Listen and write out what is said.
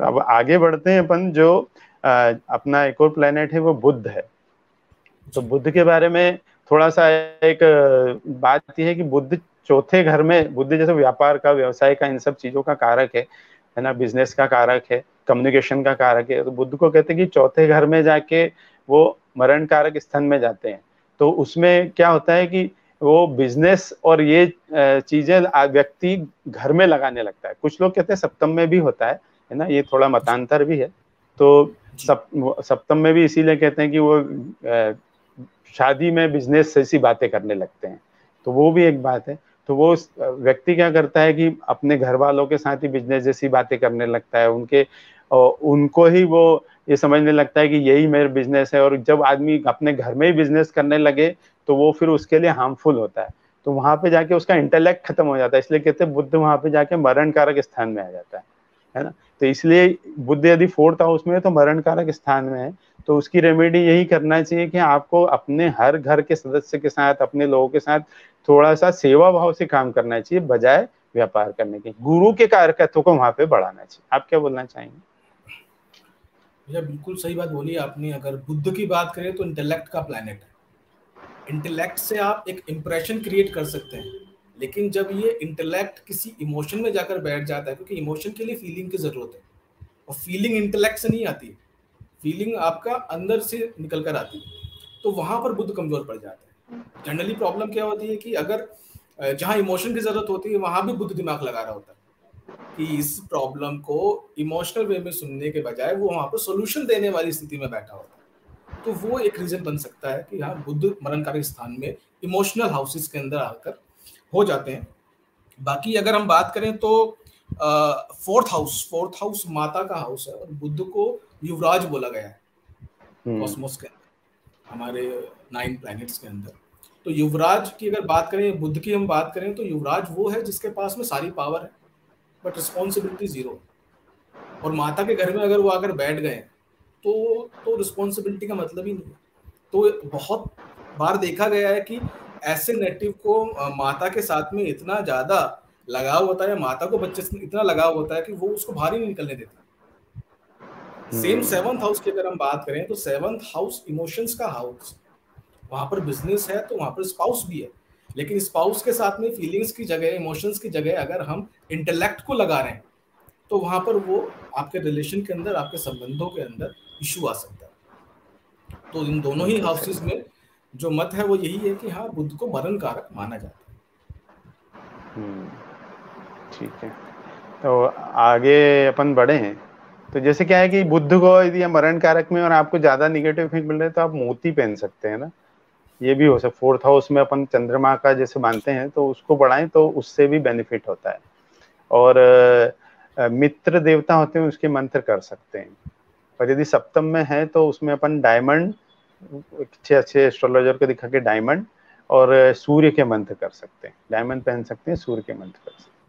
तो अब आगे बढ़ते हैं अपन जो आ, अपना एक और प्लेनेट है वो बुद्ध है। तो बुद्ध के बारे में थोड़ा सा एक बात यह है कि बुद्ध चौथे घर में बुद्ध जैसे व्यापार का व्यवसाय का इन सब चीज़ों का कारक है है ना बिज़नेस का कारक है कम्युनिकेशन का कारक है। तो बुद्ध को कहते हैं कि चौथे घर में जाके वो मरण कारक स्थान में जाते हैं। तो उसमें क्या होता है कि वो बिज़नेस और ये चीज़ें व्यक्ति घर में लगाने लगता है। कुछ लोग कहते हैं सप्तम में भी होता है है ना ये थोड़ा मतांतर भी है। तो सप, सप्तम में भी इसीलिए कहते हैं कि वो शादी में बिज़नेस जैसी बातें करने लगते हैं। तो वो भी एक बात है। तो वो व्यक्ति क्या करता है कि अपने घर वालों के साथ ही बिज़नेस जैसी बातें करने लगता है उनके उनको ही वो ये समझने लगता है कि यही मेरा बिज़नेस है और जब आदमी अपने घर में ही बिज़नेस करने लगे तो वो फिर उसके लिए हार्मफुल होता है। तो वहाँ पे जाके उसका इंटेलेक्ट खत्म हो जाता है इसलिए कहते हैं बुद्ध वहाँ पे जाके मरण कारक स्थान में आ जाता है। है ना? तो इसलिए बुद्ध यदि फोर्थ हाउस में है तो मरण कारक स्थान में है। तो उसकी रेमेडी यही करना चाहिए कि आपको अपने हर घर के सदस्य के साथ, अपने लोगों के साथ थोड़ा सा सेवा भाव से काम करना चाहिए, बजाय व्यापार करने के। गुरु के कार्यकत्व को वहाँ पे बढ़ाना चाहिए। आप क्या बोलना चाहेंगे? भैया, बिल्कुल सही बात बोली आपने। अगर बुद्ध की बात करें तो इंटेलेक्ट का प्लानट है। इंटेलेक्ट से आप एक इंप्रेशन क्रिएट कर सकते हैं। लेकिन जब ये इंटेलेक्ट किसी इमोशन में जाकर बैठ जाता है, क्योंकि इमोशन के लिए फीलिंग की ज़रूरत है। और फीलिंग इंटेलेक्ट से नहीं आती फीलिंग आपका अंदर से निकल कर आती है। तो वहाँ पर बुद्ध कमज़ोर पड़ जाता है। जनरली प्रॉब्लम क्या होती है कि अगर जहाँ इमोशन की ज़रूरत होती है, वहाँ भी बुद्ध दिमाग लगा रहा होता है कि इस प्रॉब्लम को इमोशनल वे में सुनने के बजाय वो वहाँ पर सोल्यूशन देने वाली स्थिति में बैठा होता है। तो वो एक रीजन बन सकता है कि हाँ बुद्ध मरणकारी स्थान में इमोशनल हाउसेस के अंदर आकर हो जाते हैं। बाकी अगर हम बात करें तो फोर्थ हाउस फोर्थ हाउस माता का हाउस है और बुद्ध को युवराज बोला गया है। Cosmos hmm. के अंदर हमारे नाइन प्लैनेट्स के अंदर। तो युवराज की अगर बात करें बुद्ध की हम बात करें तो युवराज वो है जिसके पास में सारी पावर है बट रिस्पॉन्सिबिलिटी ज़ीरो और माता के घर में अगर वो आकर बैठ गए तो तो रिस्पॉन्सिबिलिटी का मतलब ही नहीं है। तो बहुत बार देखा गया है कि ऐसे नेटिव को माता के साथ में इतना ज़्यादा लगाव होता है माता को बच्चे से इतना लगाव होता है कि वो उसको बाहर ही नहीं निकलने देता। सेम सेवंथ हाउस की अगर हम बात करें तो सेवंथ हाउस इमोशंस का हाउस वहाँ पर बिज़नेस है तो वहाँ पर स्पाउस भी है। लेकिन स्पाउस के साथ में फीलिंग्स की जगह इमोशंस की जगह अगर हम इंटेलेक्ट को लगा रहे हैं तो वहाँ पर वो आपके रिलेशन के अंदर आपके संबंधों के अंदर इशू आ सकता है। तो इन दोनों ही हाउसेस में जो मत है वो यही है कि हाँ बुद्ध को मरण कारक माना जाता है। हम्म, ठीक है। तो आगे अपन बढ़े हैं। तो जैसे क्या है कि बुद्ध को यदि मरण कारक में और आपको ज़्यादा निगेटिव फील मिल रहे है तो आप मोती पहन सकते हैं ना। ये भी हो सकता फोर्थ हाउस में अपन चंद्रमा का जैसे मानते हैं तो उसको बढ़ाएँ तो उससे भी बेनिफिट होता है। और मित्र देवता होते हैं उसके मंत्र कर सकते हैं। और यदि सप्तम में है तो उसमें अपन डायमंड अच्छे अच्छे एस्ट्रोलॉजर को दिखा के डायमंड और सूर्य के मंत्र कर सकते हैं। डायमंड पहन सकते हैं, सूर्य के मंत्र कर सकते हैं।